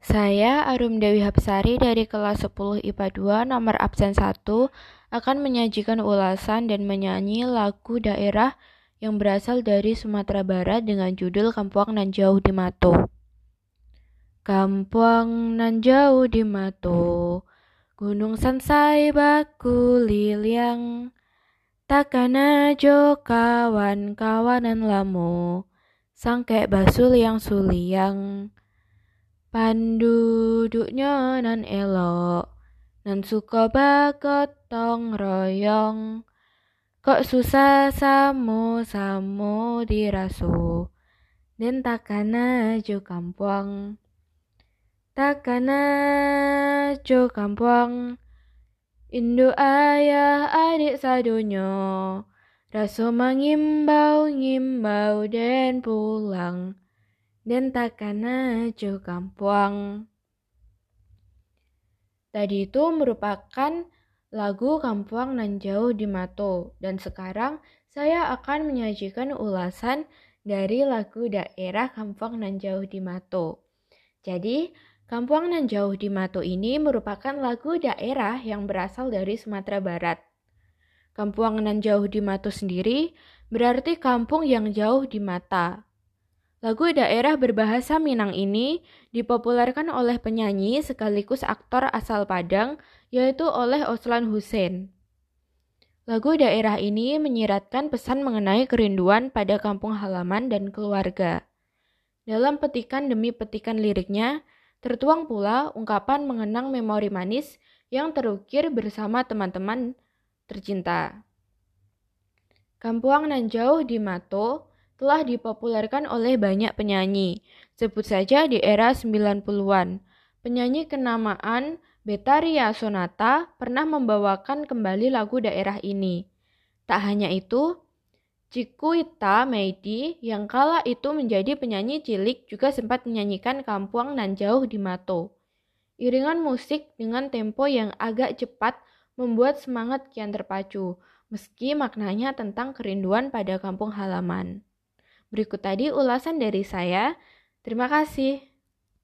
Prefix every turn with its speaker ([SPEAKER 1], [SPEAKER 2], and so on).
[SPEAKER 1] Saya Arum Dewi Hapsari dari kelas 10 IPA 2 nomor absen 1 akan menyajikan ulasan dan menyanyi lagu daerah yang berasal dari Sumatera Barat dengan judul Kampuang Nan Jauh di Mato. Kampuang nan jauh di Mato, Gunung Sansai baku liliang, takana jo kawan-kawanan lamo, sangkek basul yang suliang. Panduduknya nan elok, nan suka bagotong royong. Kok susah samo diraso, dan takana jo kampung. Takana jo kampung. Indo ayah adik sadonyo, raso mangimbau ngimbau dan pulang dan takkan aja kampuang. Tadi itu merupakan lagu Kampuang Nan Jauh di Mato dan sekarang saya akan menyajikan ulasan dari lagu daerah Kampuang Nan Jauh di Mato. Jadi, Kampuang Nan Jauh di Mato ini merupakan lagu daerah yang berasal dari Sumatera Barat. Kampuang Nan Jauh di Mato sendiri berarti kampung yang jauh di mata. Lagu daerah berbahasa Minang ini dipopulerkan oleh penyanyi sekaligus aktor asal Padang, yaitu oleh Oslan Hussein. Lagu daerah ini menyiratkan pesan mengenai kerinduan pada kampung halaman dan keluarga. Dalam petikan demi petikan liriknya, tertuang pula ungkapan mengenang memori manis yang terukir bersama teman-teman tercinta. Kampuang nan jauh di Mato telah dipopulerkan oleh banyak penyanyi. Sebut saja di era 90-an. Penyanyi kenamaan Betaria Sonata pernah membawakan kembali lagu daerah ini. Tak hanya itu, Cikuita Meidi yang kala itu menjadi penyanyi cilik juga sempat menyanyikan Kampuang nan jauh di Mato. Iringan musik dengan tempo yang agak cepat membuat semangat kian terpacu, meski maknanya tentang kerinduan pada kampung halaman. Berikut tadi ulasan dari saya. Terima kasih.